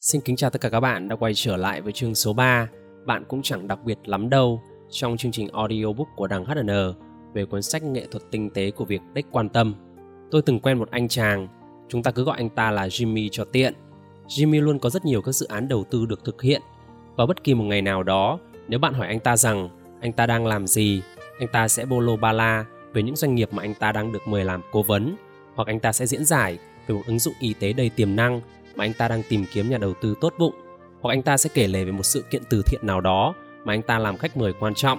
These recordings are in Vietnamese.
Xin kính chào tất cả các bạn đã quay trở lại với chương số 3 Bạn cũng chẳng đặc biệt lắm đâu trong chương trình audiobook của đằng HN về cuốn sách nghệ thuật tinh tế của việc đích quan tâm. Tôi từng quen một anh chàng, chúng ta cứ gọi anh ta là Jimmy cho tiện. Jimmy luôn có rất nhiều các dự án đầu tư được thực hiện. Và bất kỳ một ngày nào đó, nếu bạn hỏi anh ta rằng anh ta đang làm gì, anh ta sẽ bolo ba la về những doanh nghiệp mà anh ta đang được mời làm cố vấn, hoặc anh ta sẽ diễn giải về một ứng dụng y tế đầy tiềm năng mà anh ta đang tìm kiếm nhà đầu tư tốt bụng, hoặc anh ta sẽ kể lể về một sự kiện từ thiện nào đó mà anh ta làm khách mời quan trọng,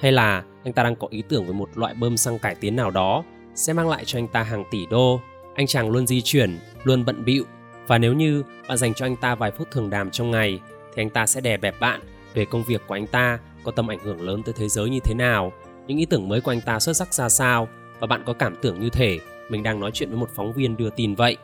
hay là anh ta đang có ý tưởng về một loại bơm xăng cải tiến nào đó sẽ mang lại cho anh ta hàng tỷ đô. Anh chàng luôn di chuyển, luôn bận bịu, và nếu như bạn dành cho anh ta vài phút thường đàm trong ngày, thì anh ta sẽ đè bẹp bạn về công việc của anh ta có tầm ảnh hưởng lớn tới thế giới như thế nào, những ý tưởng mới của anh ta xuất sắc ra sao, và bạn có cảm tưởng như thể mình đang nói chuyện với một phóng viên đưa tin vậy.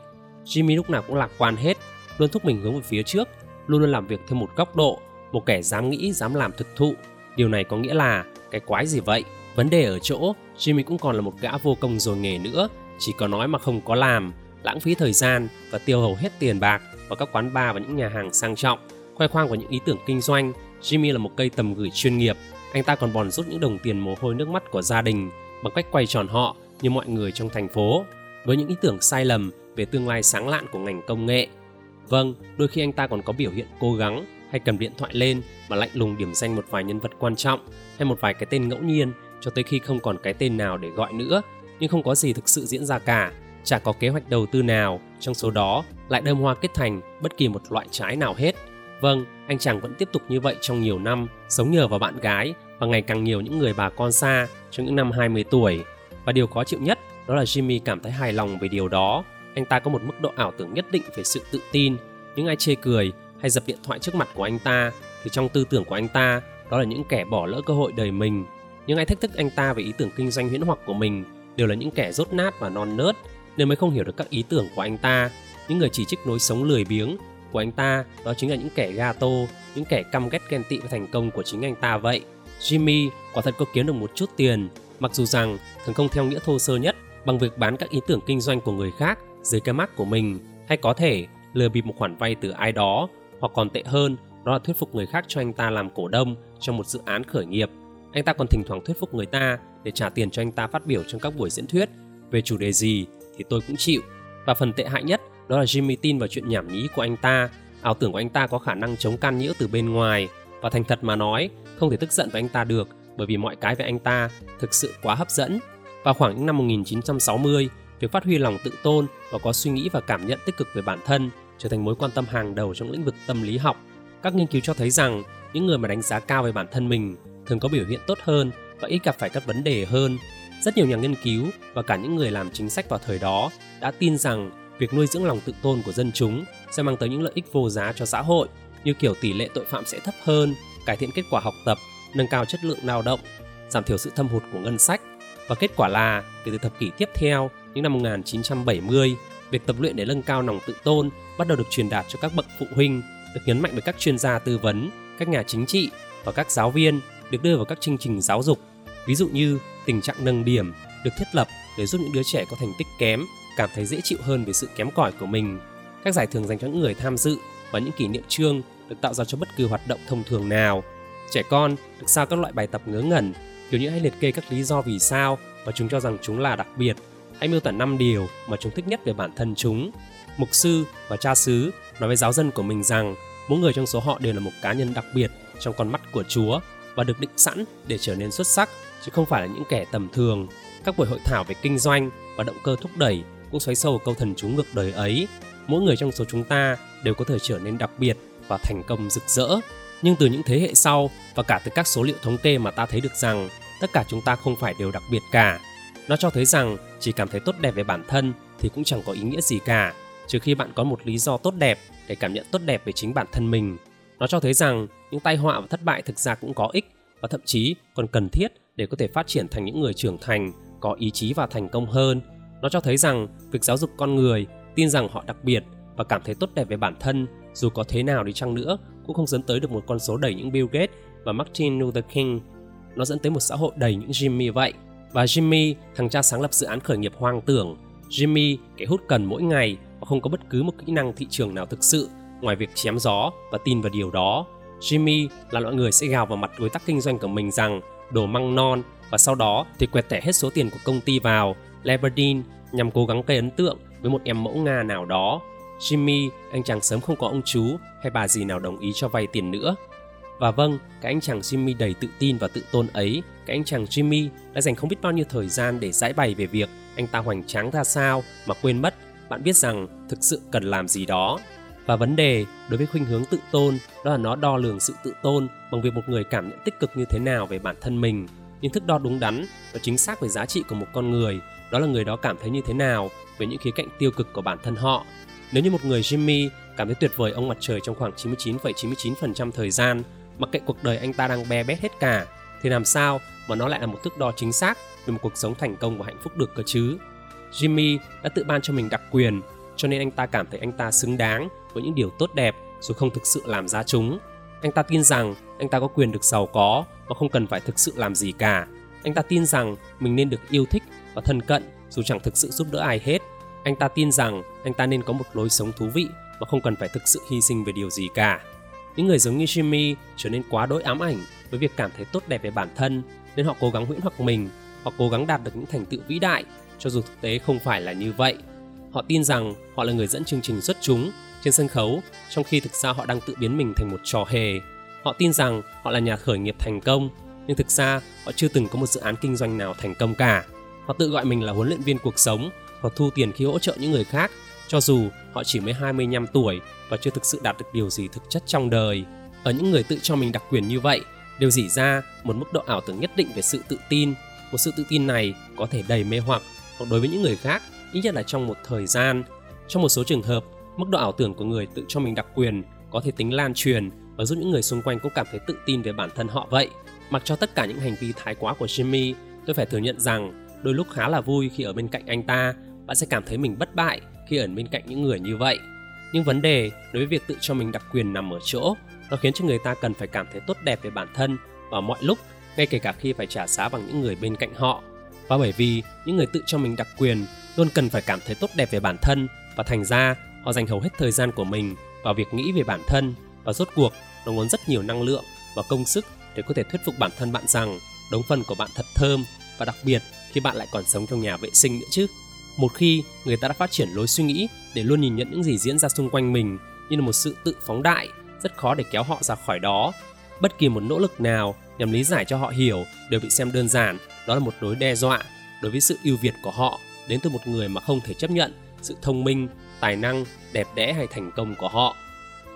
Jimmy lúc nào cũng lạc quan hết, luôn thúc mình hướng về phía trước, luôn luôn làm việc theo một góc độ, một kẻ dám nghĩ, dám làm thực thụ. Điều này có nghĩa là cái quái gì vậy? Vấn đề ở chỗ, Jimmy cũng còn là một gã vô công rồi nghề nữa, chỉ có nói mà không có làm, lãng phí thời gian và tiêu hầu hết tiền bạc vào các quán bar và những nhà hàng sang trọng, khoe khoang vào những ý tưởng kinh doanh. Jimmy là một cây tầm gửi chuyên nghiệp, anh ta còn bòn rút những đồng tiền mồ hôi nước mắt của gia đình bằng cách quay tròn họ như mọi người trong thành phố. Với những ý tưởng sai lầm về tương lai sáng lạn của ngành công nghệ. Vâng, đôi khi anh ta còn có biểu hiện cố gắng hay cầm điện thoại lên mà lạnh lùng điểm danh một vài nhân vật quan trọng hay một vài cái tên ngẫu nhiên cho tới khi không còn cái tên nào để gọi nữa, nhưng không có gì thực sự diễn ra cả, chả có kế hoạch đầu tư nào trong số đó lại đơm hoa kết thành bất kỳ một loại trái nào hết. Vâng, anh chàng vẫn tiếp tục như vậy trong nhiều năm, sống nhờ vào bạn gái và ngày càng nhiều những người bà con xa trong những năm 20 tuổi. Và điều khó chịu nhất đó là Jimmy cảm thấy hài lòng về điều đó anh ta có một mức độ ảo tưởng nhất định về sự tự tin. Những ai chê cười hay dập điện thoại trước mặt của anh ta thì trong tư tưởng của anh ta, đó là những kẻ bỏ lỡ cơ hội đời mình. Những ai thách thức anh ta về ý tưởng kinh doanh huyễn hoặc của mình đều là những kẻ rốt nát và non nớt, nên mới không hiểu được các ý tưởng của anh ta. Những người chỉ trích lối sống lười biếng của anh ta, đó chính là những kẻ gato, những kẻ căm ghét ghen tị với thành công của chính anh ta vậy. Jimmy, quả thật có kiếm được một chút tiền, mặc dù rằng thường không theo nghĩa thô sơ nhất bằng việc bán các ý tưởng kinh doanh của người khác dưới cái mắt của mình hay có thể lừa bịp một khoản vay từ ai đó hoặc còn tệ hơn đó là thuyết phục người khác cho anh ta làm cổ đông trong một dự án khởi nghiệp. Anh ta còn thỉnh thoảng thuyết phục người ta để trả tiền cho anh ta phát biểu trong các buổi diễn thuyết. Về chủ đề gì thì tôi cũng chịu. Và phần tệ hại nhất đó là Jimmy tin vào chuyện nhảm nhí của anh ta. Ảo tưởng của anh ta có khả năng chống can nhiễu từ bên ngoài. Và thành thật mà nói không thể tức giận với anh ta được bởi vì mọi cái về anh ta thực sự quá hấp dẫn. Vào khoảng những năm 1960, việc phát huy lòng tự tôn và có suy nghĩ và cảm nhận tích cực về bản thân trở thành mối quan tâm hàng đầu trong lĩnh vực tâm lý học. Các nghiên cứu cho thấy rằng những người mà đánh giá cao về bản thân mình thường có biểu hiện tốt hơn và ít gặp phải các vấn đề hơn. Rất nhiều nhà nghiên cứu và cả những người làm chính sách vào thời đó đã tin rằng việc nuôi dưỡng lòng tự tôn của dân chúng sẽ mang tới những lợi ích vô giá cho xã hội như kiểu tỷ lệ tội phạm sẽ thấp hơn, cải thiện kết quả học tập, nâng cao chất lượng lao động, giảm thiểu sự thâm hụt của ngân sách. Và kết quả là, kể từ thập kỷ tiếp theo, những năm 1970, việc tập luyện để nâng cao lòng tự tôn bắt đầu được truyền đạt cho các bậc phụ huynh, được nhấn mạnh bởi các chuyên gia tư vấn, các nhà chính trị và các giáo viên, được đưa vào các chương trình giáo dục. Ví dụ như tình trạng nâng điểm được thiết lập để giúp những đứa trẻ có thành tích kém cảm thấy dễ chịu hơn về sự kém cỏi của mình. Các giải thưởng dành cho những người tham dự và những kỷ niệm trương được tạo ra cho bất cứ hoạt động thông thường nào. Trẻ con được sao các loại bài tập ngớ ngẩn, kiểu như hãy liệt kê các lý do vì sao và chúng cho rằng chúng là đặc biệt anh miêu tả 5 điều mà chúng thích nhất về bản thân chúng. Mục sư và cha xứ nói với giáo dân của mình rằng, mỗi người trong số họ đều là một cá nhân đặc biệt trong con mắt của Chúa và được định sẵn để trở nên xuất sắc, chứ không phải là những kẻ tầm thường. Các buổi hội thảo về kinh doanh và động cơ thúc đẩy cũng xoáy sâu câu thần chú ngược đời ấy. Mỗi người trong số chúng ta đều có thể trở nên đặc biệt và thành công rực rỡ. Nhưng từ những thế hệ sau và cả từ các số liệu thống kê mà ta thấy được rằng, tất cả chúng ta không phải đều đặc biệt cả nó cho thấy rằng chỉ cảm thấy tốt đẹp về bản thân thì cũng chẳng có ý nghĩa gì cả, trừ khi bạn có một lý do tốt đẹp để cảm nhận tốt đẹp về chính bản thân mình. Nó cho thấy rằng những tai họa và thất bại thực ra cũng có ích và thậm chí còn cần thiết để có thể phát triển thành những người trưởng thành, có ý chí và thành công hơn. Nó cho thấy rằng việc giáo dục con người tin rằng họ đặc biệt và cảm thấy tốt đẹp về bản thân dù có thế nào đi chăng nữa cũng không dẫn tới được một con số đầy những Bill Gates và Martin Luther King. Nó dẫn tới một xã hội đầy những Jimmy vậy và Jimmy, thằng cha sáng lập dự án khởi nghiệp hoang tưởng. Jimmy, kẻ hút cần mỗi ngày và không có bất cứ một kỹ năng thị trường nào thực sự ngoài việc chém gió và tin vào điều đó. Jimmy là loại người sẽ gào vào mặt đối tác kinh doanh của mình rằng đồ măng non và sau đó thì quẹt thẻ hết số tiền của công ty vào Labradine nhằm cố gắng gây ấn tượng với một em mẫu Nga nào đó. Jimmy, anh chàng sớm không có ông chú hay bà gì nào đồng ý cho vay tiền nữa. Và vâng, cái anh chàng Jimmy đầy tự tin và tự tôn ấy, cái anh chàng Jimmy đã dành không biết bao nhiêu thời gian để giải bày về việc anh ta hoành tráng ra sao mà quên mất bạn biết rằng thực sự cần làm gì đó. Và vấn đề đối với khuynh hướng tự tôn đó là nó đo lường sự tự tôn bằng việc một người cảm nhận tích cực như thế nào về bản thân mình. Nhưng thức đo đúng đắn và chính xác về giá trị của một con người đó là người đó cảm thấy như thế nào về những khía cạnh tiêu cực của bản thân họ. Nếu như một người Jimmy cảm thấy tuyệt vời ông mặt trời trong khoảng 99,99% thời gian, mặc kệ cuộc đời anh ta đang be bét hết cả, thì làm sao mà nó lại là một thước đo chính xác về một cuộc sống thành công và hạnh phúc được cơ chứ? Jimmy đã tự ban cho mình đặc quyền, cho nên anh ta cảm thấy anh ta xứng đáng với những điều tốt đẹp dù không thực sự làm ra chúng. Anh ta tin rằng anh ta có quyền được giàu có mà không cần phải thực sự làm gì cả. Anh ta tin rằng mình nên được yêu thích và thân cận dù chẳng thực sự giúp đỡ ai hết. Anh ta tin rằng anh ta nên có một lối sống thú vị mà không cần phải thực sự hy sinh về điều gì cả. Những người giống như Jimmy trở nên quá đỗi ám ảnh với việc cảm thấy tốt đẹp về bản thân, nên họ cố gắng huyễn hoặc mình hoặc cố gắng đạt được những thành tựu vĩ đại, cho dù thực tế không phải là như vậy. Họ tin rằng họ là người dẫn chương trình xuất chúng trên sân khấu, trong khi thực ra họ đang tự biến mình thành một trò hề. Họ tin rằng họ là nhà khởi nghiệp thành công, nhưng thực ra họ chưa từng có một dự án kinh doanh nào thành công cả. Họ tự gọi mình là huấn luyện viên cuộc sống, hoặc thu tiền khi hỗ trợ những người khác, cho dù họ chỉ mới 25 tuổi và chưa thực sự đạt được điều gì thực chất trong đời. Ở những người tự cho mình đặc quyền như vậy, đều dỉ ra một mức độ ảo tưởng nhất định về sự tự tin. Một sự tự tin này có thể đầy mê hoặc hoặc đối với những người khác, ít nhất là trong một thời gian. Trong một số trường hợp, mức độ ảo tưởng của người tự cho mình đặc quyền có thể tính lan truyền và giúp những người xung quanh cũng cảm thấy tự tin về bản thân họ vậy. Mặc cho tất cả những hành vi thái quá của Jimmy, tôi phải thừa nhận rằng đôi lúc khá là vui khi ở bên cạnh anh ta, bạn sẽ cảm thấy mình bất bại khi ở bên cạnh những người như vậy. Nhưng vấn đề đối với việc tự cho mình đặc quyền nằm ở chỗ, nó khiến cho người ta cần phải cảm thấy tốt đẹp về bản thân vào mọi lúc, ngay kể cả khi phải trả giá bằng những người bên cạnh họ. Và bởi vì những người tự cho mình đặc quyền luôn cần phải cảm thấy tốt đẹp về bản thân và thành ra họ dành hầu hết thời gian của mình vào việc nghĩ về bản thân và rốt cuộc nó muốn rất nhiều năng lượng và công sức để có thể thuyết phục bản thân bạn rằng đống phần của bạn thật thơm và đặc biệt khi bạn lại còn sống trong nhà vệ sinh nữa chứ. Một khi người ta đã phát triển lối suy nghĩ để luôn nhìn nhận những gì diễn ra xung quanh mình như là một sự tự phóng đại, rất khó để kéo họ ra khỏi đó. Bất kỳ một nỗ lực nào nhằm lý giải cho họ hiểu đều bị xem đơn giản, đó là một đối đe dọa đối với sự ưu việt của họ đến từ một người mà không thể chấp nhận sự thông minh, tài năng, đẹp đẽ hay thành công của họ.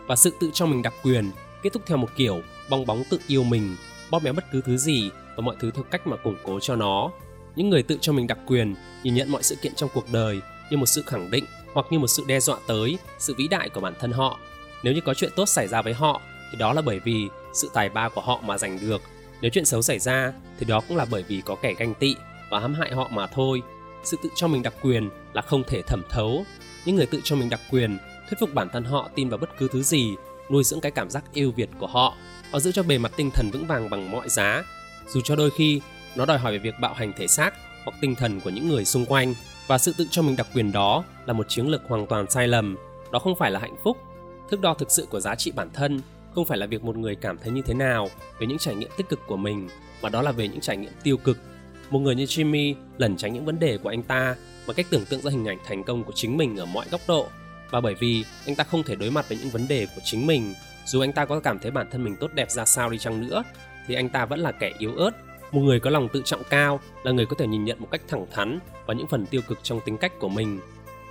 Và sự tự cho mình đặc quyền kết thúc theo một kiểu bong bóng tự yêu mình, bóp méo bất cứ thứ gì và mọi thứ theo cách mà củng cố cho nó. Những người tự cho mình đặc quyền nhìn nhận mọi sự kiện trong cuộc đời như một sự khẳng định hoặc như một sự đe dọa tới sự vĩ đại của bản thân họ. Nếu như có chuyện tốt xảy ra với họ thì đó là bởi vì sự tài ba của họ mà giành được. Nếu chuyện xấu xảy ra thì đó cũng là bởi vì có kẻ ganh tị và hãm hại họ mà thôi. Sự tự cho mình đặc quyền là không thể thẩm thấu. Những người tự cho mình đặc quyền thuyết phục bản thân họ tin vào bất cứ thứ gì, nuôi dưỡng cái cảm giác yêu việt của họ. Họ giữ cho bề mặt tinh thần vững vàng bằng mọi giá, dù cho đôi khi nó đòi hỏi về việc bạo hành thể xác hoặc tinh thần của những người xung quanh. Và sự tự cho mình đặc quyền đó là một chiến lược hoàn toàn sai lầm. Đó không phải là hạnh phúc. Thước đo thực sự của giá trị bản thân không phải là việc một người cảm thấy như thế nào về những trải nghiệm tích cực của mình, mà đó là về những trải nghiệm tiêu cực. Một người như Jimmy lẩn tránh những vấn đề của anh ta bằng cách tưởng tượng ra hình ảnh thành công của chính mình ở mọi góc độ. Và bởi vì anh ta không thể đối mặt với những vấn đề của chính mình, dù anh ta có cảm thấy bản thân mình tốt đẹp ra sao đi chăng nữa, thì anh ta vẫn là kẻ yếu ớt một người có lòng tự trọng cao là người có thể nhìn nhận một cách thẳng thắn và những phần tiêu cực trong tính cách của mình.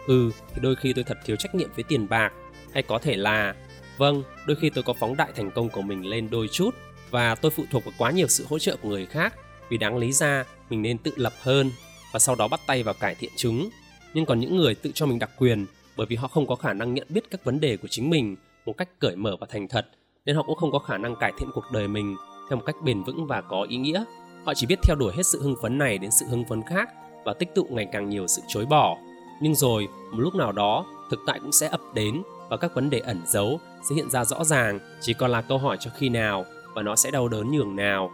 Ừ thì đôi khi tôi thật thiếu trách nhiệm với tiền bạc. Hay có thể là vâng đôi khi tôi có phóng đại thành công của mình lên đôi chút và tôi phụ thuộc vào quá nhiều sự hỗ trợ của người khác vì đáng lý ra mình nên tự lập hơn và sau đó bắt tay vào cải thiện chúng. Nhưng còn những người tự cho mình đặc quyền bởi vì họ không có khả năng nhận biết các vấn đề của chính mình một cách cởi mở và thành thật, nên họ cũng không có khả năng cải thiện cuộc đời mình theo một cách bền vững và có ý nghĩa họ chỉ biết theo đuổi hết sự hưng phấn này đến sự hưng phấn khác và tích tụ ngày càng nhiều sự chối bỏ nhưng rồi, một lúc nào đó, thực tại cũng sẽ ập đến và các vấn đề ẩn giấu sẽ hiện ra rõ ràng, chỉ còn là câu hỏi cho khi nào và nó sẽ đau đớn nhường nào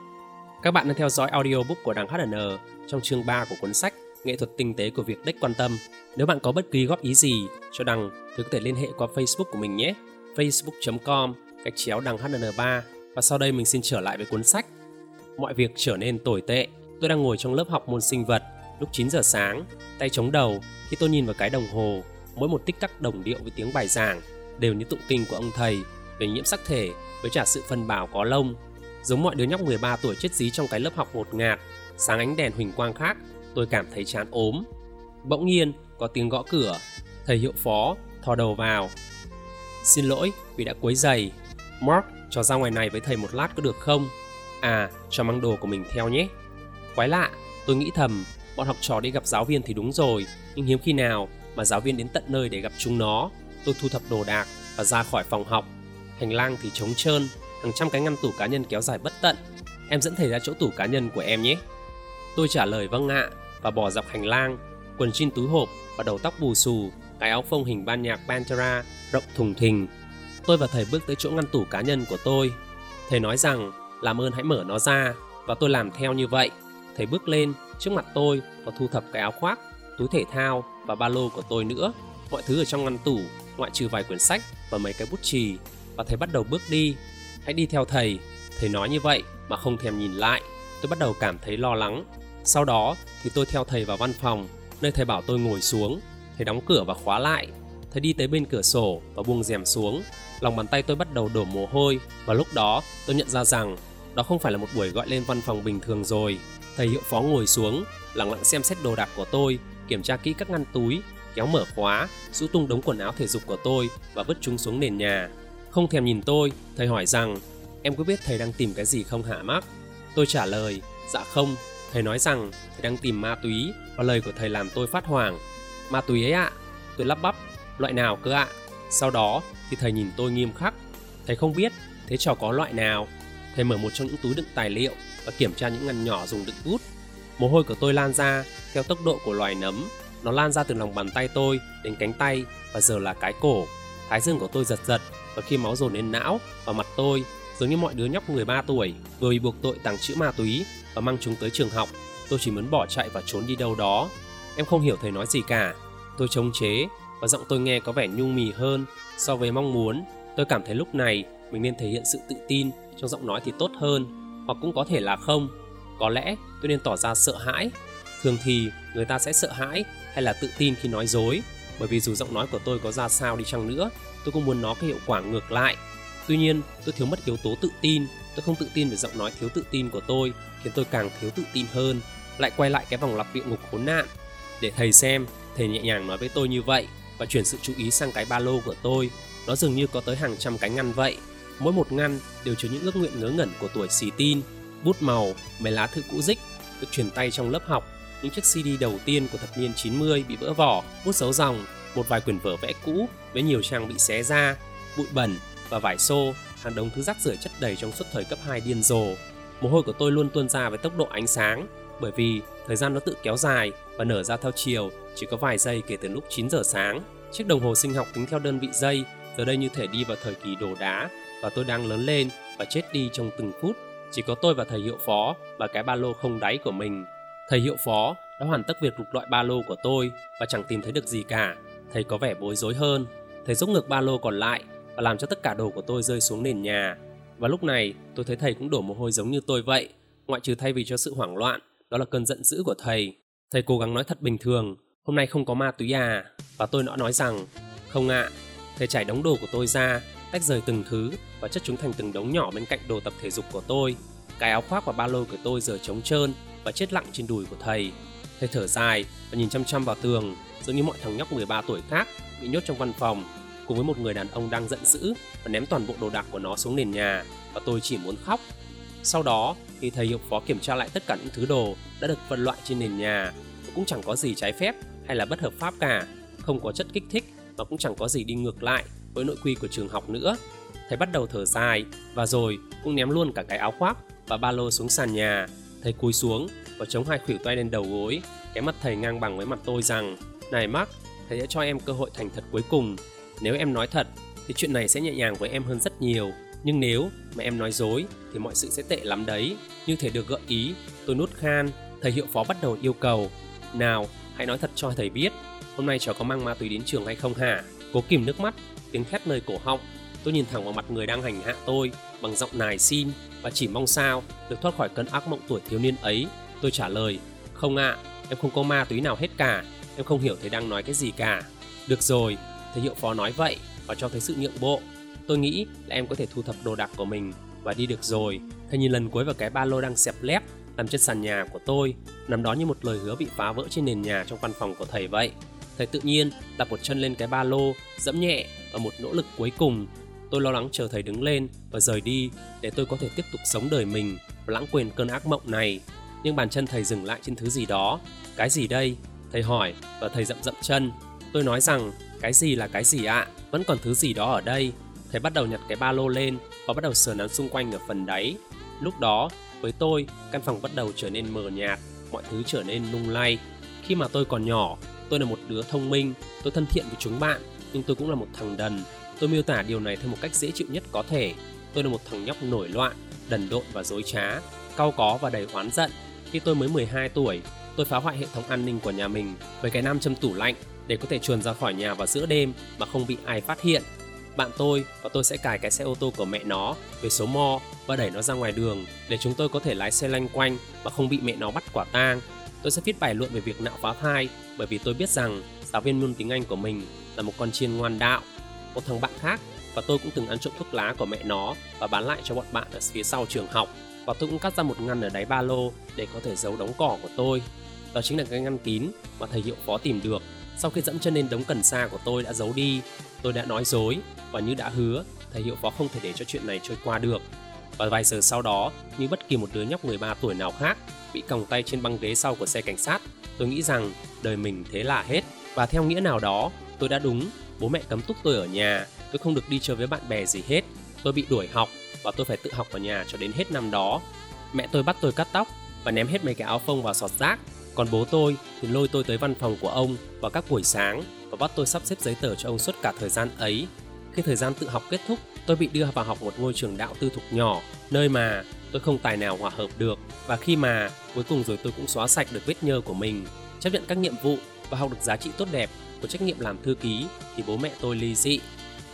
các bạn đang theo dõi audiobook của đằng HN trong chương 3 của cuốn sách Nghệ thuật tinh tế của việc đích quan tâm. Nếu bạn có bất kỳ góp ý gì cho đằng thì có thể liên hệ qua Facebook của mình nhé. facebook.com gạch chéo đằng HN3 và sau đây mình xin trở lại với cuốn sách Mọi việc trở nên tồi tệ. Tôi đang ngồi trong lớp học môn sinh vật lúc 9 giờ sáng, tay chống đầu khi tôi nhìn vào cái đồng hồ, mỗi một tích tắc đồng điệu với tiếng bài giảng đều như tụng kinh của ông thầy về nhiễm sắc thể với trả sự phân bảo có lông. Giống mọi đứa nhóc 13 tuổi chết dí trong cái lớp học ngột ngạt, sáng ánh đèn huỳnh quang khác, tôi cảm thấy chán ốm. Bỗng nhiên có tiếng gõ cửa, thầy hiệu phó thò đầu vào. Xin lỗi vì đã quấy giày. Mark, cho ra ngoài này với thầy một lát có được không? À, cho mang đồ của mình theo nhé. Quái lạ, tôi nghĩ thầm, bọn học trò đi gặp giáo viên thì đúng rồi, nhưng hiếm khi nào mà giáo viên đến tận nơi để gặp chúng nó. Tôi thu thập đồ đạc và ra khỏi phòng học. Hành lang thì trống trơn, hàng trăm cái ngăn tủ cá nhân kéo dài bất tận. Em dẫn thầy ra chỗ tủ cá nhân của em nhé. Tôi trả lời vâng ạ và bỏ dọc hành lang, quần jean túi hộp và đầu tóc bù xù, cái áo phông hình ban nhạc Pantera rộng thùng thình. Tôi và thầy bước tới chỗ ngăn tủ cá nhân của tôi. Thầy nói rằng làm ơn hãy mở nó ra và tôi làm theo như vậy. Thầy bước lên trước mặt tôi và thu thập cái áo khoác, túi thể thao và ba lô của tôi nữa. Mọi thứ ở trong ngăn tủ, ngoại trừ vài quyển sách và mấy cái bút chì. Và thầy bắt đầu bước đi. Hãy đi theo thầy. Thầy nói như vậy mà không thèm nhìn lại. Tôi bắt đầu cảm thấy lo lắng. Sau đó thì tôi theo thầy vào văn phòng, nơi thầy bảo tôi ngồi xuống. Thầy đóng cửa và khóa lại. Thầy đi tới bên cửa sổ và buông rèm xuống. Lòng bàn tay tôi bắt đầu đổ mồ hôi và lúc đó tôi nhận ra rằng đó không phải là một buổi gọi lên văn phòng bình thường rồi. Thầy hiệu phó ngồi xuống, lặng lặng xem xét đồ đạc của tôi, kiểm tra kỹ các ngăn túi, kéo mở khóa, rũ tung đống quần áo thể dục của tôi và vứt chúng xuống nền nhà. Không thèm nhìn tôi, thầy hỏi rằng, em có biết thầy đang tìm cái gì không hả Mark? Tôi trả lời, dạ không. Thầy nói rằng thầy đang tìm ma túy và lời của thầy làm tôi phát hoảng. Ma túy ấy ạ? À? Tôi lắp bắp, loại nào cơ ạ? À? Sau đó thì thầy nhìn tôi nghiêm khắc. Thầy không biết, thế trò có loại nào? Thầy mở một trong những túi đựng tài liệu và kiểm tra những ngăn nhỏ dùng đựng bút. Mồ hôi của tôi lan ra theo tốc độ của loài nấm. Nó lan ra từ lòng bàn tay tôi đến cánh tay và giờ là cái cổ. Thái dương của tôi giật giật và khi máu dồn lên não và mặt tôi giống như mọi đứa nhóc 13 tuổi vừa bị buộc tội tàng trữ ma túy và mang chúng tới trường học. Tôi chỉ muốn bỏ chạy và trốn đi đâu đó. Em không hiểu thầy nói gì cả. Tôi chống chế và giọng tôi nghe có vẻ nhung mì hơn so với mong muốn. Tôi cảm thấy lúc này mình nên thể hiện sự tự tin trong giọng nói thì tốt hơn, hoặc cũng có thể là không. Có lẽ tôi nên tỏ ra sợ hãi. Thường thì người ta sẽ sợ hãi hay là tự tin khi nói dối. Bởi vì dù giọng nói của tôi có ra sao đi chăng nữa, tôi cũng muốn nó có hiệu quả ngược lại. Tuy nhiên, tôi thiếu mất yếu tố tự tin. Tôi không tự tin về giọng nói thiếu tự tin của tôi, khiến tôi càng thiếu tự tin hơn. Lại quay lại cái vòng lặp địa ngục khốn nạn. Để thầy xem, thầy nhẹ nhàng nói với tôi như vậy và chuyển sự chú ý sang cái ba lô của tôi. Nó dường như có tới hàng trăm cái ngăn vậy. Mỗi một ngăn đều chứa những ước nguyện ngớ ngẩn của tuổi xì tin, bút màu, mấy lá thư cũ dích được truyền tay trong lớp học, những chiếc CD đầu tiên của thập niên 90 bị vỡ vỏ, bút dấu dòng, một vài quyển vở vẽ cũ với nhiều trang bị xé ra, bụi bẩn và vải xô, hàng đống thứ rác rưởi chất đầy trong suốt thời cấp 2 điên rồ. Mồ hôi của tôi luôn tuôn ra với tốc độ ánh sáng, bởi vì thời gian nó tự kéo dài và nở ra theo chiều chỉ có vài giây kể từ lúc 9 giờ sáng. Chiếc đồng hồ sinh học tính theo đơn vị giây giờ đây như thể đi vào thời kỳ đồ đá và tôi đang lớn lên và chết đi trong từng phút. Chỉ có tôi và thầy hiệu phó và cái ba lô không đáy của mình. Thầy hiệu phó đã hoàn tất việc lục loại ba lô của tôi và chẳng tìm thấy được gì cả. Thầy có vẻ bối rối hơn. Thầy dốc ngược ba lô còn lại và làm cho tất cả đồ của tôi rơi xuống nền nhà. Và lúc này tôi thấy thầy cũng đổ mồ hôi giống như tôi vậy. Ngoại trừ thay vì cho sự hoảng loạn, đó là cơn giận dữ của thầy. Thầy cố gắng nói thật bình thường, hôm nay không có ma túy à? Và tôi đã nói rằng, không ạ, à, thầy trải đống đồ của tôi ra tách rời từng thứ và chất chúng thành từng đống nhỏ bên cạnh đồ tập thể dục của tôi. Cái áo khoác và ba lô của tôi giờ trống trơn và chết lặng trên đùi của thầy. Thầy thở dài và nhìn chăm chăm vào tường, giống như mọi thằng nhóc 13 tuổi khác bị nhốt trong văn phòng, cùng với một người đàn ông đang giận dữ và ném toàn bộ đồ đạc của nó xuống nền nhà và tôi chỉ muốn khóc. Sau đó thì thầy hiệu phó kiểm tra lại tất cả những thứ đồ đã được phân loại trên nền nhà cũng chẳng có gì trái phép hay là bất hợp pháp cả, không có chất kích thích và cũng chẳng có gì đi ngược lại với nội quy của trường học nữa. Thầy bắt đầu thở dài và rồi cũng ném luôn cả cái áo khoác và ba lô xuống sàn nhà. Thầy cúi xuống và chống hai khuỷu tay lên đầu gối. Cái mặt thầy ngang bằng với mặt tôi rằng Này Mark, thầy sẽ cho em cơ hội thành thật cuối cùng. Nếu em nói thật thì chuyện này sẽ nhẹ nhàng với em hơn rất nhiều. Nhưng nếu mà em nói dối thì mọi sự sẽ tệ lắm đấy. Như thể được gợi ý, tôi nút khan. Thầy hiệu phó bắt đầu yêu cầu. Nào, hãy nói thật cho thầy biết. Hôm nay cháu có mang ma túy đến trường hay không hả? Cố kìm nước mắt tiếng thét nơi cổ họng Tôi nhìn thẳng vào mặt người đang hành hạ tôi bằng giọng nài xin và chỉ mong sao được thoát khỏi cơn ác mộng tuổi thiếu niên ấy. Tôi trả lời, không ạ, à, em không có ma túy nào hết cả, em không hiểu thầy đang nói cái gì cả. Được rồi, thầy hiệu phó nói vậy và cho thấy sự nhượng bộ. Tôi nghĩ là em có thể thu thập đồ đạc của mình và đi được rồi. Thầy nhìn lần cuối vào cái ba lô đang xẹp lép nằm trên sàn nhà của tôi, nằm đó như một lời hứa bị phá vỡ trên nền nhà trong văn phòng của thầy vậy. Thầy tự nhiên đặt một chân lên cái ba lô, dẫm nhẹ và một nỗ lực cuối cùng. Tôi lo lắng chờ thầy đứng lên và rời đi để tôi có thể tiếp tục sống đời mình và lãng quên cơn ác mộng này. Nhưng bàn chân thầy dừng lại trên thứ gì đó. Cái gì đây? Thầy hỏi và thầy dậm dậm chân. Tôi nói rằng cái gì là cái gì ạ? À? Vẫn còn thứ gì đó ở đây. Thầy bắt đầu nhặt cái ba lô lên và bắt đầu sờ nắn xung quanh ở phần đáy. Lúc đó, với tôi, căn phòng bắt đầu trở nên mờ nhạt, mọi thứ trở nên lung lay. Khi mà tôi còn nhỏ, tôi là một đứa thông minh, tôi thân thiện với chúng bạn, nhưng tôi cũng là một thằng đần. Tôi miêu tả điều này theo một cách dễ chịu nhất có thể. Tôi là một thằng nhóc nổi loạn, đần độn và dối trá, cau có và đầy oán giận. Khi tôi mới 12 tuổi, tôi phá hoại hệ thống an ninh của nhà mình với cái nam châm tủ lạnh để có thể chuồn ra khỏi nhà vào giữa đêm mà không bị ai phát hiện. Bạn tôi và tôi sẽ cài cái xe ô tô của mẹ nó về số mo và đẩy nó ra ngoài đường để chúng tôi có thể lái xe lanh quanh và không bị mẹ nó bắt quả tang. Tôi sẽ viết bài luận về việc nạo phá thai bởi vì tôi biết rằng giáo viên môn tiếng Anh của mình là một con chiên ngoan đạo. Một thằng bạn khác và tôi cũng từng ăn trộm thuốc lá của mẹ nó và bán lại cho bọn bạn ở phía sau trường học và tôi cũng cắt ra một ngăn ở đáy ba lô để có thể giấu đống cỏ của tôi. Đó chính là cái ngăn kín mà thầy hiệu phó tìm được. Sau khi dẫm chân lên đống cần sa của tôi đã giấu đi, tôi đã nói dối và như đã hứa, thầy hiệu phó không thể để cho chuyện này trôi qua được. Và vài giờ sau đó, như bất kỳ một đứa nhóc 13 tuổi nào khác, bị còng tay trên băng ghế sau của xe cảnh sát, tôi nghĩ rằng đời mình thế là hết. Và theo nghĩa nào đó, tôi đã đúng, bố mẹ cấm túc tôi ở nhà, tôi không được đi chơi với bạn bè gì hết. Tôi bị đuổi học và tôi phải tự học ở nhà cho đến hết năm đó. Mẹ tôi bắt tôi cắt tóc và ném hết mấy cái áo phông vào sọt rác. Còn bố tôi thì lôi tôi tới văn phòng của ông vào các buổi sáng và bắt tôi sắp xếp giấy tờ cho ông suốt cả thời gian ấy. Khi thời gian tự học kết thúc, tôi bị đưa vào học một ngôi trường đạo tư thục nhỏ, nơi mà tôi không tài nào hòa hợp được. Và khi mà cuối cùng rồi tôi cũng xóa sạch được vết nhơ của mình, chấp nhận các nhiệm vụ và học được giá trị tốt đẹp của trách nhiệm làm thư ký thì bố mẹ tôi ly dị.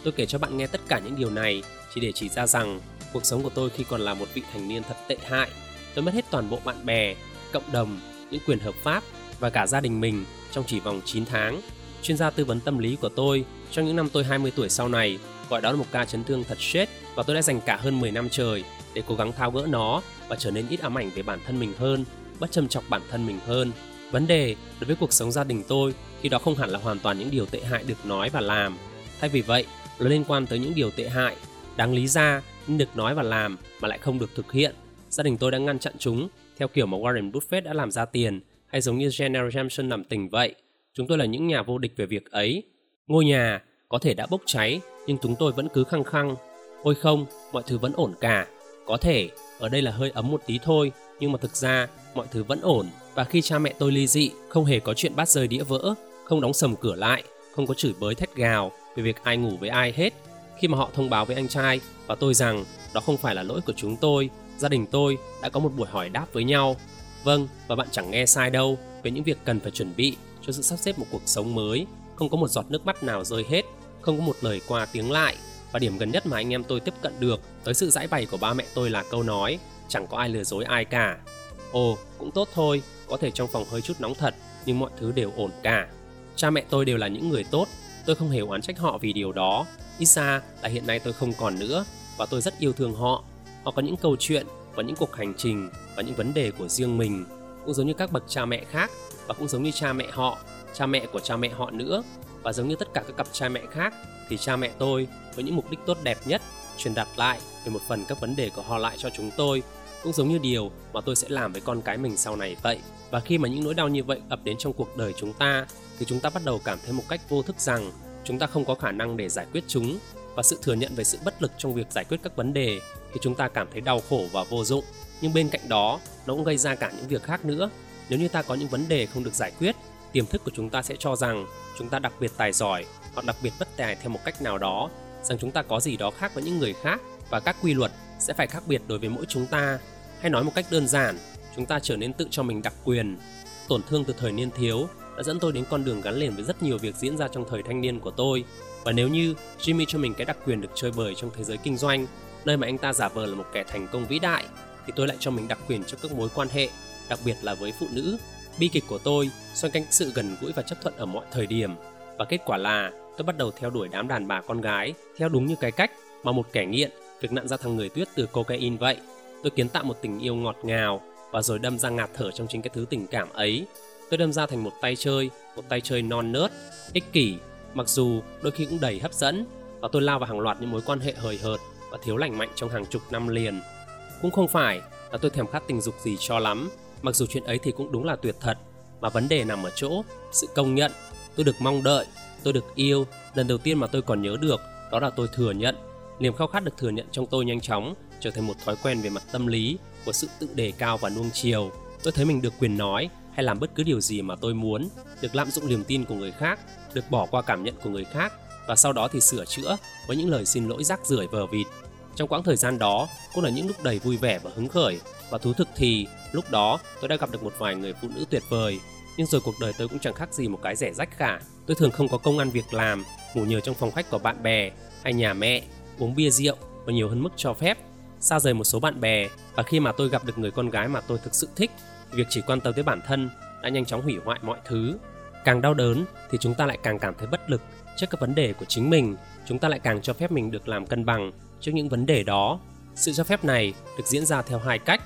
Tôi kể cho bạn nghe tất cả những điều này chỉ để chỉ ra rằng cuộc sống của tôi khi còn là một vị thành niên thật tệ hại. Tôi mất hết toàn bộ bạn bè, cộng đồng, những quyền hợp pháp và cả gia đình mình trong chỉ vòng 9 tháng. Chuyên gia tư vấn tâm lý của tôi trong những năm tôi 20 tuổi sau này gọi đó là một ca chấn thương thật chết và tôi đã dành cả hơn 10 năm trời để cố gắng thao gỡ nó và trở nên ít ám ảnh về bản thân mình hơn, bất châm chọc bản thân mình hơn. Vấn đề đối với cuộc sống gia đình tôi khi đó không hẳn là hoàn toàn những điều tệ hại được nói và làm. Thay vì vậy, nó liên quan tới những điều tệ hại, đáng lý ra nhưng được nói và làm mà lại không được thực hiện. Gia đình tôi đã ngăn chặn chúng theo kiểu mà Warren Buffett đã làm ra tiền hay giống như General Jameson làm tình vậy. Chúng tôi là những nhà vô địch về việc ấy. Ngôi nhà có thể đã bốc cháy nhưng chúng tôi vẫn cứ khăng khăng. Ôi không, mọi thứ vẫn ổn cả. Có thể, ở đây là hơi ấm một tí thôi, nhưng mà thực ra mọi thứ vẫn ổn. Và khi cha mẹ tôi ly dị, không hề có chuyện bát rơi đĩa vỡ, không đóng sầm cửa lại, không có chửi bới thét gào về việc ai ngủ với ai hết. Khi mà họ thông báo với anh trai và tôi rằng đó không phải là lỗi của chúng tôi, gia đình tôi đã có một buổi hỏi đáp với nhau. Vâng, và bạn chẳng nghe sai đâu về những việc cần phải chuẩn bị cho sự sắp xếp một cuộc sống mới, không có một giọt nước mắt nào rơi hết, không có một lời qua tiếng lại. Và điểm gần nhất mà anh em tôi tiếp cận được tới sự giải bày của ba mẹ tôi là câu nói chẳng có ai lừa dối ai cả. Ồ, cũng tốt thôi, có thể trong phòng hơi chút nóng thật, nhưng mọi thứ đều ổn cả. Cha mẹ tôi đều là những người tốt, tôi không hề oán trách họ vì điều đó. Ít ra là hiện nay tôi không còn nữa và tôi rất yêu thương họ. Họ có những câu chuyện và những cuộc hành trình và những vấn đề của riêng mình, cũng giống như các bậc cha mẹ khác và cũng giống như cha mẹ họ, cha mẹ của cha mẹ họ nữa. Và giống như tất cả các cặp cha mẹ khác thì cha mẹ tôi với những mục đích tốt đẹp nhất truyền đạt lại về một phần các vấn đề của họ lại cho chúng tôi cũng giống như điều mà tôi sẽ làm với con cái mình sau này vậy. Và khi mà những nỗi đau như vậy ập đến trong cuộc đời chúng ta thì chúng ta bắt đầu cảm thấy một cách vô thức rằng chúng ta không có khả năng để giải quyết chúng. Và sự thừa nhận về sự bất lực trong việc giải quyết các vấn đề thì chúng ta cảm thấy đau khổ và vô dụng. Nhưng bên cạnh đó nó cũng gây ra cả những việc khác nữa. Nếu như ta có những vấn đề không được giải quyết tiềm thức của chúng ta sẽ cho rằng chúng ta đặc biệt tài giỏi hoặc đặc biệt bất tài theo một cách nào đó rằng chúng ta có gì đó khác với những người khác và các quy luật sẽ phải khác biệt đối với mỗi chúng ta. Hay nói một cách đơn giản chúng ta trở nên tự cho mình đặc quyền. Tổn thương từ thời niên thiếu đã dẫn tôi đến con đường gắn liền với rất nhiều việc diễn ra trong thời thanh niên của tôi. Và nếu như Jimmy cho mình cái đặc quyền được chơi bời trong thế giới kinh doanh, nơi mà anh ta giả vờ là một kẻ thành công vĩ đại, thì tôi lại cho mình đặc quyền cho các mối quan hệ, đặc biệt là với phụ nữ. Bi kịch của tôi xoay quanh sự gần gũi và chấp thuận ở mọi thời điểm. Và kết quả là tôi bắt đầu theo đuổi đám đàn bà con gái theo đúng như cái cách mà một kẻ nghiện việc nặn ra thằng người tuyết từ cocaine vậy. Tôi kiến tạo một tình yêu ngọt ngào và rồi đâm ra ngạt thở trong chính cái thứ tình cảm ấy. Tôi đâm ra thành một tay chơi, một tay chơi non nớt, ích kỷ, mặc dù đôi khi cũng đầy hấp dẫn và tôi lao vào hàng loạt những mối quan hệ hời hợt và thiếu lành mạnh trong hàng chục năm liền. Cũng không phải là tôi thèm khát tình dục gì cho lắm, mặc dù chuyện ấy thì cũng đúng là tuyệt thật, mà vấn đề nằm ở chỗ sự công nhận. Tôi được mong đợi, tôi được yêu, lần đầu tiên mà tôi còn nhớ được đó là tôi thừa nhận. Niềm khao khát được thừa nhận trong tôi nhanh chóng trở thành một thói quen về mặt tâm lý của sự tự đề cao và nuông chiều. Tôi thấy mình được quyền nói hay làm bất cứ điều gì mà tôi muốn, được lạm dụng niềm tin của người khác, được bỏ qua cảm nhận của người khác và sau đó thì sửa chữa với những lời xin lỗi rác rưởi vờ vịt. Trong quãng thời gian đó cũng là những lúc đầy vui vẻ và hứng khởi và thú thực thì lúc đó tôi đã gặp được một vài người phụ nữ tuyệt vời nhưng rồi cuộc đời tôi cũng chẳng khác gì một cái rẻ rách cả. Tôi thường không có công ăn việc làm, ngủ nhờ trong phòng khách của bạn bè hay nhà mẹ, uống bia rượu và nhiều hơn mức cho phép, xa rời một số bạn bè và khi mà tôi gặp được người con gái mà tôi thực sự thích, việc chỉ quan tâm tới bản thân đã nhanh chóng hủy hoại mọi thứ. Càng đau đớn thì chúng ta lại càng cảm thấy bất lực trước các vấn đề của chính mình, chúng ta lại càng cho phép mình được làm cân bằng trước những vấn đề đó. Sự cho phép này được diễn ra theo hai cách.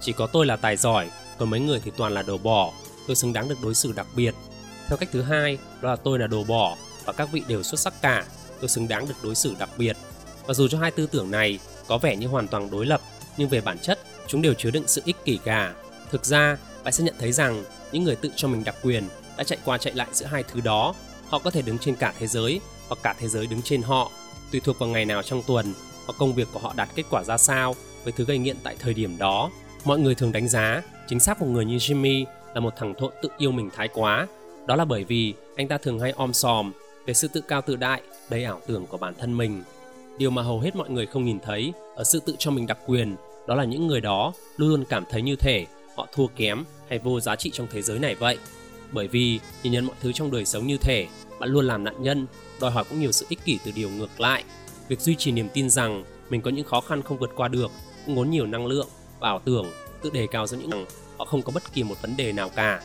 Chỉ có tôi là tài giỏi, còn mấy người thì toàn là đồ bỏ. Tôi xứng đáng được đối xử đặc biệt. Theo cách thứ hai, đó là tôi là đồ bỏ và các vị đều xuất sắc cả. Tôi xứng đáng được đối xử đặc biệt. Và dù cho hai tư tưởng này có vẻ như hoàn toàn đối lập, nhưng về bản chất, chúng đều chứa đựng sự ích kỷ cả. Thực ra, bạn sẽ nhận thấy rằng những người tự cho mình đặc quyền đã chạy qua chạy lại giữa hai thứ đó. Họ có thể đứng trên cả thế giới hoặc cả thế giới đứng trên họ, tùy thuộc vào ngày nào trong tuần hoặc công việc của họ đạt kết quả ra sao với thứ gây nghiện tại thời điểm đó. Mọi người thường đánh giá chính xác một người như Jimmy là một thằng thộn tự yêu mình thái quá. Đó là bởi vì anh ta thường hay om sòm về sự tự cao tự đại, đầy ảo tưởng của bản thân mình. Điều mà hầu hết mọi người không nhìn thấy ở sự tự cho mình đặc quyền đó là những người đó luôn luôn cảm thấy như thể họ thua kém hay vô giá trị trong thế giới này vậy. Bởi vì nhìn nhận mọi thứ trong đời sống như thể bạn luôn làm nạn nhân, đòi hỏi cũng nhiều sự ích kỷ từ điều ngược lại. Việc duy trì niềm tin rằng mình có những khó khăn không vượt qua được cũng ngốn nhiều năng lượng và ảo tưởng tự đề cao ra những rằng họ không có bất kỳ một vấn đề nào cả.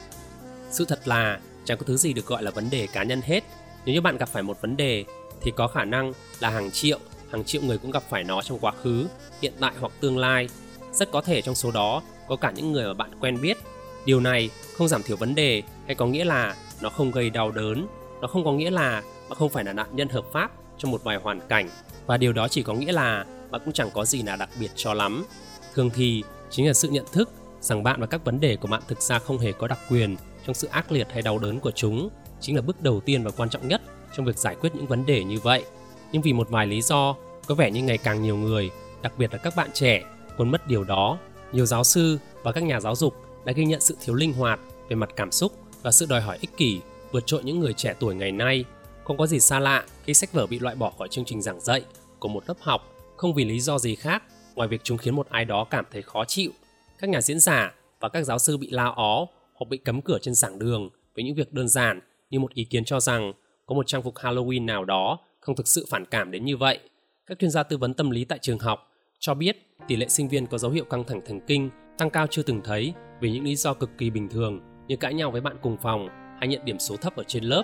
Sự thật là chẳng có thứ gì được gọi là vấn đề cá nhân hết. Nếu như bạn gặp phải một vấn đề thì có khả năng là hàng triệu, hàng triệu người cũng gặp phải nó trong quá khứ, hiện tại hoặc tương lai. Rất có thể trong số đó có cả những người mà bạn quen biết. Điều này không giảm thiểu vấn đề hay có nghĩa là nó không gây đau đớn, nó không có nghĩa là bạn không phải là nạn nhân hợp pháp trong một vài hoàn cảnh và điều đó chỉ có nghĩa là bạn cũng chẳng có gì là đặc biệt cho lắm. Thường thì chính là sự nhận thức rằng bạn và các vấn đề của bạn thực ra không hề có đặc quyền trong sự ác liệt hay đau đớn của chúng chính là bước đầu tiên và quan trọng nhất trong việc giải quyết những vấn đề như vậy. Nhưng vì một vài lý do, có vẻ như ngày càng nhiều người, đặc biệt là các bạn trẻ, quên mất điều đó. Nhiều giáo sư và các nhà giáo dục đã ghi nhận sự thiếu linh hoạt về mặt cảm xúc và sự đòi hỏi ích kỷ vượt trội những người trẻ tuổi ngày nay. Không có gì xa lạ khi sách vở bị loại bỏ khỏi chương trình giảng dạy của một lớp học không vì lý do gì khác, ngoài việc chúng khiến một ai đó cảm thấy khó chịu. Các nhà diễn giả và các giáo sư bị lao ó hoặc bị cấm cửa trên giảng đường với những việc đơn giản như một ý kiến cho rằng có một trang phục Halloween nào đó không thực sự phản cảm đến như vậy. Các chuyên gia tư vấn tâm lý tại trường học cho biết tỷ lệ sinh viên có dấu hiệu căng thẳng thần kinh tăng cao chưa từng thấy vì những lý do cực kỳ bình thường như cãi nhau với bạn cùng phòng hay nhận điểm số thấp ở trên lớp.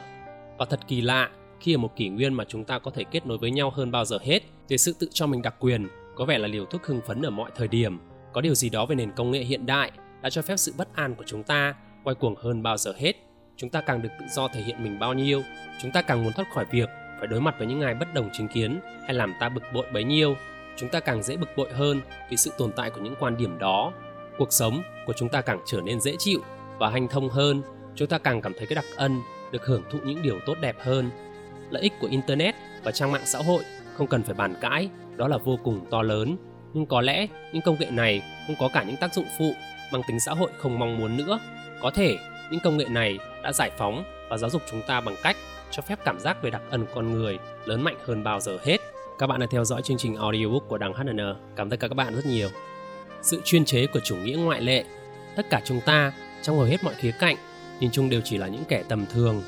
Và thật kỳ lạ khi ở một kỷ nguyên mà chúng ta có thể kết nối với nhau hơn bao giờ hết thì sự tự cho mình đặc quyền có vẻ là liều thuốc hưng phấn ở mọi thời điểm. Có điều gì đó về nền công nghệ hiện đại đã cho phép sự bất an của chúng ta quay cuồng hơn bao giờ hết. Chúng ta càng được tự do thể hiện mình bao nhiêu, chúng ta càng muốn thoát khỏi việc phải đối mặt với những ai bất đồng chính kiến hay làm ta bực bội bấy nhiêu. Chúng ta càng dễ bực bội hơn vì sự tồn tại của những quan điểm đó. Cuộc sống của chúng ta càng trở nên dễ chịu và hanh thông hơn, chúng ta càng cảm thấy cái đặc ân được hưởng thụ những điều tốt đẹp hơn. Lợi ích của internet và trang mạng xã hội không cần phải bàn cãi, đó là vô cùng to lớn. Nhưng có lẽ những công nghệ này cũng có cả những tác dụng phụ mang tính xã hội không mong muốn nữa. Có thể những công nghệ này đã giải phóng và giáo dục chúng ta bằng cách cho phép cảm giác về đặc ân con người lớn mạnh hơn bao giờ hết. Các bạn đã theo dõi chương trình audiobook của đằng HN. Cảm ơn các bạn rất nhiều. Sự chuyên chế của chủ nghĩa ngoại lệ. Tất cả chúng ta, trong hầu hết mọi khía cạnh, nhìn chung đều chỉ là những kẻ tầm thường.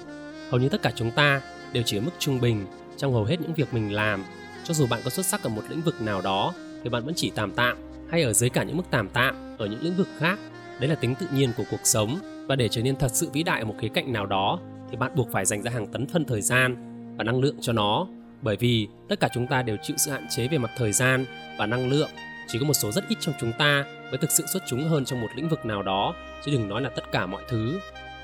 Hầu như tất cả chúng ta đều chỉ ở mức trung bình trong hầu hết những việc mình làm. Cho dù bạn có xuất sắc ở một lĩnh vực nào đó, thì bạn vẫn chỉ tạm tạm hay ở dưới cả những mức tạm tạm ở những lĩnh vực khác. Đấy là tính tự nhiên của cuộc sống và để trở nên thật sự vĩ đại ở một khía cạnh nào đó, thì bạn buộc phải dành ra hàng tấn phân thời gian và năng lượng cho nó bởi vì tất cả chúng ta đều chịu sự hạn chế về mặt thời gian và năng lượng chỉ có một số rất ít trong chúng ta mới thực sự xuất chúng hơn trong một lĩnh vực nào đó, chứ đừng nói là tất cả mọi thứ.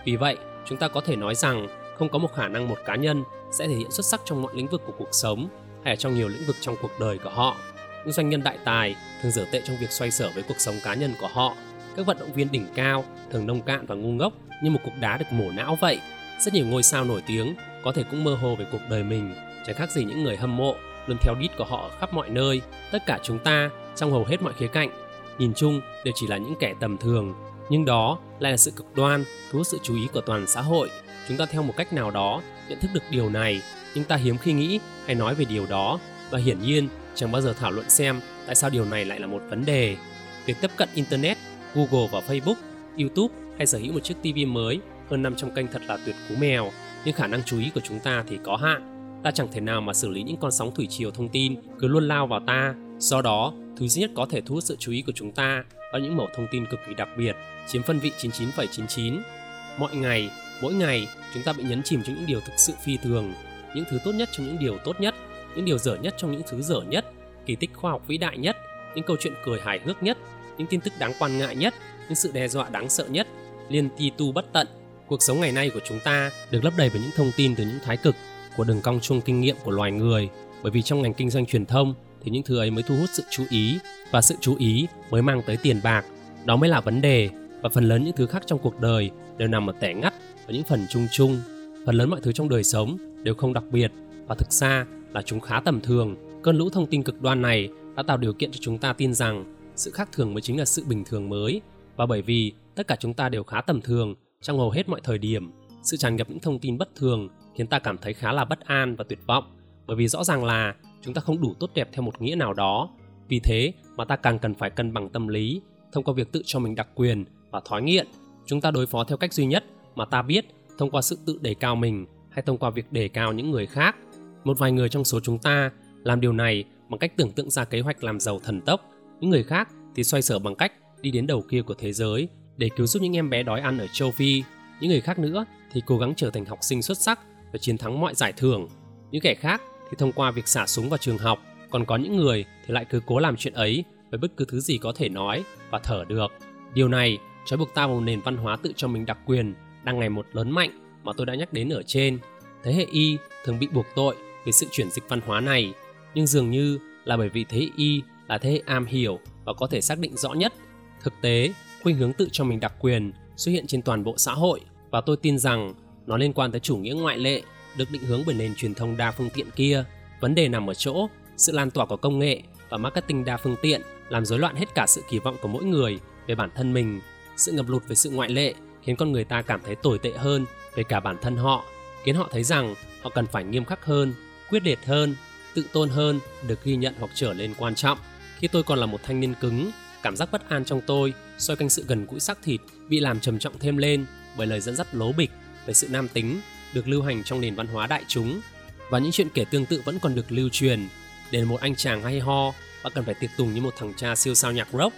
Vì vậy, chúng ta có thể nói rằng không có một khả năng một cá nhân sẽ thể hiện xuất sắc trong mọi lĩnh vực của cuộc sống hay là trong nhiều lĩnh vực trong cuộc đời của họ. Những doanh nhân đại tài thường dở tệ trong việc xoay sở với cuộc sống cá nhân của họ. Các vận động viên đỉnh cao thường nông cạn và ngu ngốc như một cục đá được mổ não vậy. Rất nhiều ngôi sao nổi tiếng có thể cũng mơ hồ về cuộc đời mình. Chẳng khác gì những người hâm mộ luôn theo đít của họ ở khắp mọi nơi. Tất cả chúng ta trong hầu hết mọi khía cạnh. Nhìn chung, đều chỉ là những kẻ tầm thường, nhưng đó lại là sự cực đoan, thu hút sự chú ý của toàn xã hội. Chúng ta theo một cách nào đó, nhận thức được điều này, nhưng ta hiếm khi nghĩ hay nói về điều đó. Và hiển nhiên, chẳng bao giờ thảo luận xem tại sao điều này lại là một vấn đề. Việc tiếp cận internet, google và facebook, youtube hay sở hữu một chiếc tv mới hơn 500 kênh thật là tuyệt cú mèo, nhưng khả năng chú ý của chúng ta thì có hạn. Ta chẳng thể nào mà xử lý những con sóng thủy triều thông tin cứ luôn lao vào ta. Do đó thứ duy nhất có thể thu hút sự chú ý của chúng ta là những mẩu thông tin cực kỳ đặc biệt chiếm phân vị 99,99 mọi ngày mỗi ngày chúng ta bị nhấn chìm trong những điều thực sự phi thường những thứ tốt nhất trong những điều tốt nhất những điều dở nhất trong những thứ dở nhất kỳ tích khoa học vĩ đại nhất những câu chuyện cười hài hước nhất những tin tức đáng quan ngại nhất những sự đe dọa đáng sợ nhất liên ti tu bất tận. Cuộc sống ngày nay của chúng ta được lấp đầy với những thông tin từ những thái cực của đường cong chung kinh nghiệm của loài người bởi vì trong ngành kinh doanh truyền thông thì những thứ ấy mới thu hút sự chú ý và sự chú ý mới mang tới tiền bạc. Đó mới là vấn đề và phần lớn những thứ khác trong cuộc đời đều nằm ở tẻ ngắt ở những phần chung chung. Phần lớn mọi thứ trong đời sống đều không đặc biệt và thực ra là chúng khá tầm thường. Cơn lũ thông tin cực đoan này đã tạo điều kiện cho chúng ta tin rằng sự khác thường mới chính là sự bình thường mới. Và bởi vì tất cả chúng ta đều khá tầm thường trong hầu hết mọi thời điểm, sự tràn ngập những thông tin bất thường khiến ta cảm thấy khá là bất an và tuyệt vọng. Bởi vì rõ ràng là chúng ta không đủ tốt đẹp theo một nghĩa nào đó. Vì thế mà ta càng cần phải cân bằng tâm lý, thông qua việc tự cho mình đặc quyền và thói nghiện, chúng ta đối phó theo cách duy nhất mà ta biết, thông qua sự tự đề cao mình hay thông qua việc đề cao những người khác. Một vài người trong số chúng ta làm điều này bằng cách tưởng tượng ra kế hoạch làm giàu thần tốc. Những người khác thì xoay sở bằng cách đi đến đầu kia của thế giới để cứu giúp những em bé đói ăn ở châu phi. Những người khác nữa thì cố gắng trở thành học sinh xuất sắc và chiến thắng mọi giải thưởng. Những kẻ khác thì thông qua việc xả súng vào trường học, còn có những người thì lại cứ cố làm chuyện ấy với bất cứ thứ gì có thể nói và thở được. Điều này trói buộc ta vào nền văn hóa tự cho mình đặc quyền đang ngày một lớn mạnh mà tôi đã nhắc đến ở trên. Thế hệ Y thường bị buộc tội vì sự chuyển dịch văn hóa này, nhưng dường như là bởi vì thế hệ Y là thế hệ am hiểu và có thể xác định rõ nhất. Thực tế, khuynh hướng tự cho mình đặc quyền xuất hiện trên toàn bộ xã hội và tôi tin rằng nó liên quan tới chủ nghĩa ngoại lệ được định hướng bởi nền truyền thông đa phương tiện kia. Vấn đề nằm ở chỗ sự lan tỏa của công nghệ và marketing đa phương tiện làm rối loạn hết cả sự kỳ vọng của mỗi người về bản thân mình. Sự ngập lụt về sự ngoại lệ khiến con người ta cảm thấy tồi tệ hơn về cả bản thân họ, khiến họ thấy rằng họ cần phải nghiêm khắc hơn, quyết liệt hơn, tự tôn hơn, được ghi nhận hoặc trở lên quan trọng. Khi tôi còn là một thanh niên cứng, cảm giác bất an trong tôi xoay quanh sự gần gũi xác thịt bị làm trầm trọng thêm lên bởi lời dẫn dắt lố bịch về sự nam tính được lưu hành trong nền văn hóa đại chúng, và những chuyện kể tương tự vẫn còn được lưu truyền để một anh chàng hay ho, bạn cần phải tiệc tùng như một thằng cha siêu sao nhạc rock.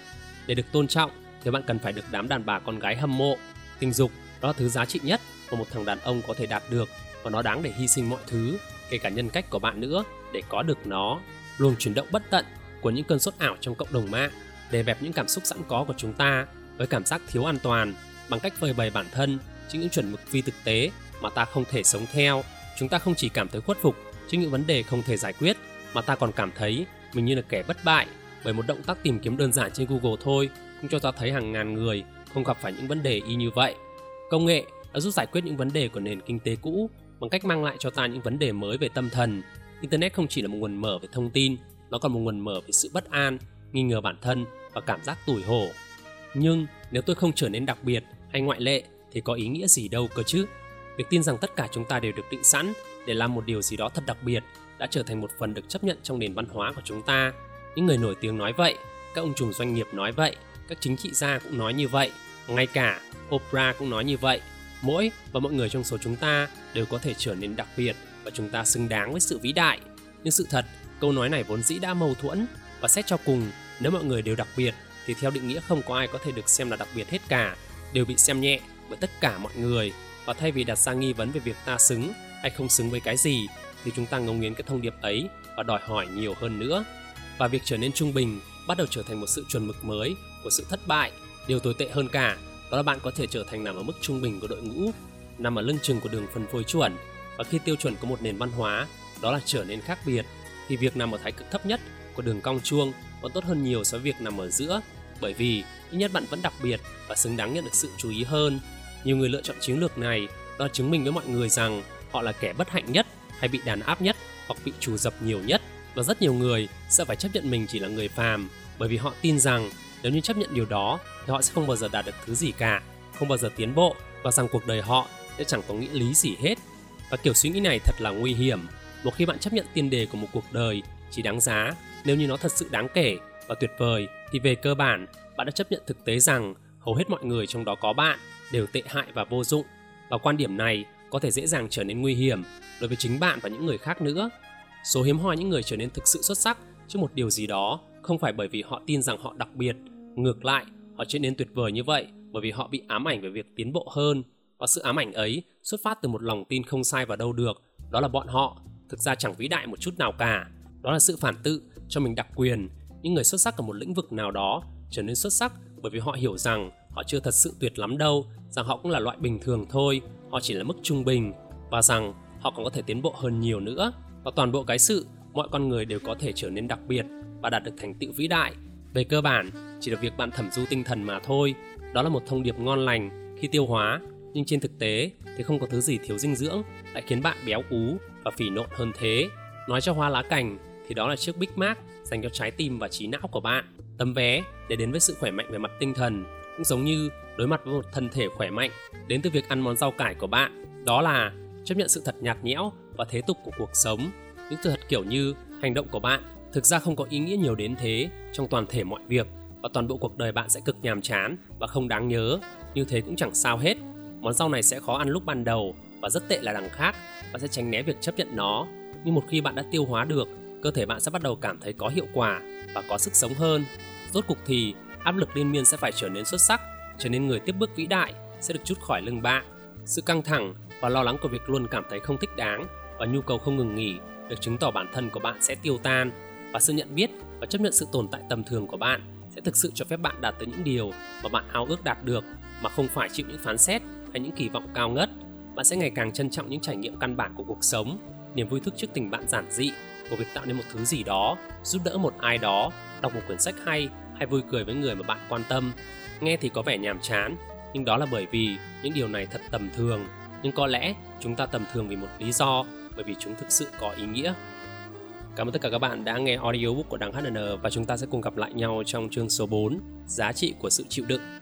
Để được tôn trọng, thì bạn cần phải được đám đàn bà con gái hâm mộ, tình dục, đó là thứ giá trị nhất mà một thằng đàn ông có thể đạt được, và nó đáng để hy sinh mọi thứ, kể cả nhân cách của bạn nữa, để có được nó. Luồng chuyển động bất tận của những cơn sốt ảo trong cộng đồng mạng để bẹp những cảm xúc sẵn có của chúng ta với cảm giác thiếu an toàn bằng cách phơi bày bản thân trước những chuẩn mực phi thực tế mà ta không thể sống theo. Chúng ta không chỉ cảm thấy khuất phục trước những vấn đề không thể giải quyết, mà ta còn cảm thấy mình như là kẻ bất bại bởi một động tác tìm kiếm đơn giản trên google thôi, cũng cho ta thấy hàng ngàn người không gặp phải những vấn đề y như vậy. Công nghệ đã giúp giải quyết những vấn đề của nền kinh tế cũ bằng cách mang lại cho ta những vấn đề mới về tâm thần. Internet không chỉ là một nguồn mở về thông tin, nó còn một nguồn mở về sự bất an, nghi ngờ bản thân và cảm giác tủi hổ. Nhưng nếu tôi không trở nên đặc biệt hay ngoại lệ thì có ý nghĩa gì đâu cơ chứ? Việc tin rằng tất cả chúng ta đều được định sẵn để làm một điều gì đó thật đặc biệt đã trở thành một phần được chấp nhận trong nền văn hóa của chúng ta. Những người nổi tiếng nói vậy các ông trùm doanh nghiệp nói vậy các chính trị gia cũng nói như vậy ngay cả oprah cũng nói như vậy. Mỗi và mọi người trong số chúng ta đều có thể trở nên đặc biệt và chúng ta xứng đáng với sự vĩ đại. Nhưng sự thật, câu nói này vốn dĩ đã mâu thuẫn và xét cho cùng, nếu mọi người đều đặc biệt thì theo định nghĩa không có ai có thể được xem là đặc biệt hết cả, đều bị xem nhẹ bởi tất cả mọi người và thay vì đặt ra nghi vấn về việc ta xứng hay không xứng với cái gì thì chúng ta ngấu nghiến cái thông điệp ấy và đòi hỏi nhiều hơn nữa. Và việc trở nên trung bình bắt đầu trở thành một sự chuẩn mực mới của sự thất bại. Điều tồi tệ hơn cả đó là bạn có thể trở thành nằm ở mức trung bình của đội ngũ, nằm ở lưng chừng của đường phân phối chuẩn và khi tiêu chuẩn của một nền văn hóa đó là trở nên khác biệt thì việc nằm ở thái cực thấp nhất của đường cong chuông còn tốt hơn nhiều so với việc nằm ở giữa bởi vì ít nhất bạn vẫn đặc biệt và xứng đáng nhận được sự chú ý hơn. Nhiều người lựa chọn chiến lược này đó chứng minh với mọi người rằng họ là kẻ bất hạnh nhất hay bị đàn áp nhất hoặc bị trù dập nhiều nhất và rất nhiều người sẽ phải chấp nhận mình chỉ là người phàm bởi vì họ tin rằng nếu như chấp nhận điều đó thì họ sẽ không bao giờ đạt được thứ gì cả, không bao giờ tiến bộ và rằng cuộc đời họ sẽ chẳng có nghĩa lý gì hết. Và kiểu suy nghĩ này thật là nguy hiểm. Một khi bạn chấp nhận tiền đề của một cuộc đời chỉ đáng giá nếu như nó thật sự đáng kể và tuyệt vời thì về cơ bản bạn đã chấp nhận thực tế rằng hầu hết mọi người trong đó có bạn đều tệ hại và vô dụng. Và quan điểm này có thể dễ dàng trở nên nguy hiểm đối với chính bạn và những người khác nữa. Số hiếm hoi những người trở nên thực sự xuất sắc trước một điều gì đó không phải bởi vì họ tin rằng họ đặc biệt. Ngược lại, họ trở nên tuyệt vời như vậy bởi vì họ bị ám ảnh về việc tiến bộ hơn. Và sự ám ảnh ấy xuất phát từ một lòng tin không sai vào đâu được. Đó là bọn họ. Thực ra chẳng vĩ đại một chút nào cả. Đó là sự phản tự cho mình đặc quyền. Những người xuất sắc ở một lĩnh vực nào đó trở nên xuất sắc bởi vì họ hiểu rằng họ chưa thật sự tuyệt lắm đâu rằng họ cũng là loại bình thường thôi, họ chỉ là mức trung bình, và rằng họ còn có thể tiến bộ hơn nhiều nữa. Và toàn bộ cái sự, mọi con người đều có thể trở nên đặc biệt và đạt được thành tựu vĩ đại. Về cơ bản, chỉ là việc bạn thẩm du tinh thần mà thôi. Đó là một thông điệp ngon lành, khi tiêu hóa. Nhưng trên thực tế thì không có thứ gì thiếu dinh dưỡng, lại khiến bạn béo ú và phì nộn hơn thế. Nói cho hoa lá cành thì đó là chiếc Big Mac dành cho trái tim và trí não của bạn. Tấm vé để đến với sự khỏe mạnh về mặt tinh thần cũng giống như đối mặt với một thân thể khỏe mạnh, đến từ việc ăn món rau cải của bạn, đó là chấp nhận sự thật nhạt nhẽo và thế tục của cuộc sống. Những sự thật kiểu như hành động của bạn thực ra không có ý nghĩa nhiều đến thế trong toàn thể mọi việc và toàn bộ cuộc đời bạn sẽ cực nhàm chán và không đáng nhớ. Như thế cũng chẳng sao hết. Món rau này sẽ khó ăn lúc ban đầu và rất tệ là đằng khác. Và sẽ tránh né việc chấp nhận nó. Nhưng một khi bạn đã tiêu hóa được, cơ thể bạn sẽ bắt đầu cảm thấy có hiệu quả và có sức sống hơn. Rốt cục thì áp lực liên miên sẽ phải trở nên xuất sắc trở nên người tiếp bước vĩ đại sẽ được chút khỏi lưng bạn. Sự căng thẳng và lo lắng của việc luôn cảm thấy không thích đáng và nhu cầu không ngừng nghỉ được chứng tỏ bản thân của bạn sẽ tiêu tan. Và sự nhận biết và chấp nhận sự tồn tại tầm thường của bạn sẽ thực sự cho phép bạn đạt tới những điều mà bạn ao ước đạt được, mà không phải chịu những phán xét hay những kỳ vọng cao ngất. Bạn sẽ ngày càng trân trọng những trải nghiệm căn bản của cuộc sống, niềm vui thức trước tình bạn giản dị, của việc tạo nên một thứ gì đó, giúp đỡ một ai đó, đọc một quyển sách hay hay vui cười với người mà bạn quan tâm nghe thì có vẻ nhàm chán. Nhưng đó là bởi vì những điều này thật tầm thường. Nhưng có lẽ chúng ta tầm thường vì một lý do, bởi vì chúng thực sự có ý nghĩa. Cảm ơn tất cả các bạn đã nghe audiobook của Đăng HN và chúng ta sẽ cùng gặp lại nhau trong chương số 4 Giá trị của sự chịu đựng.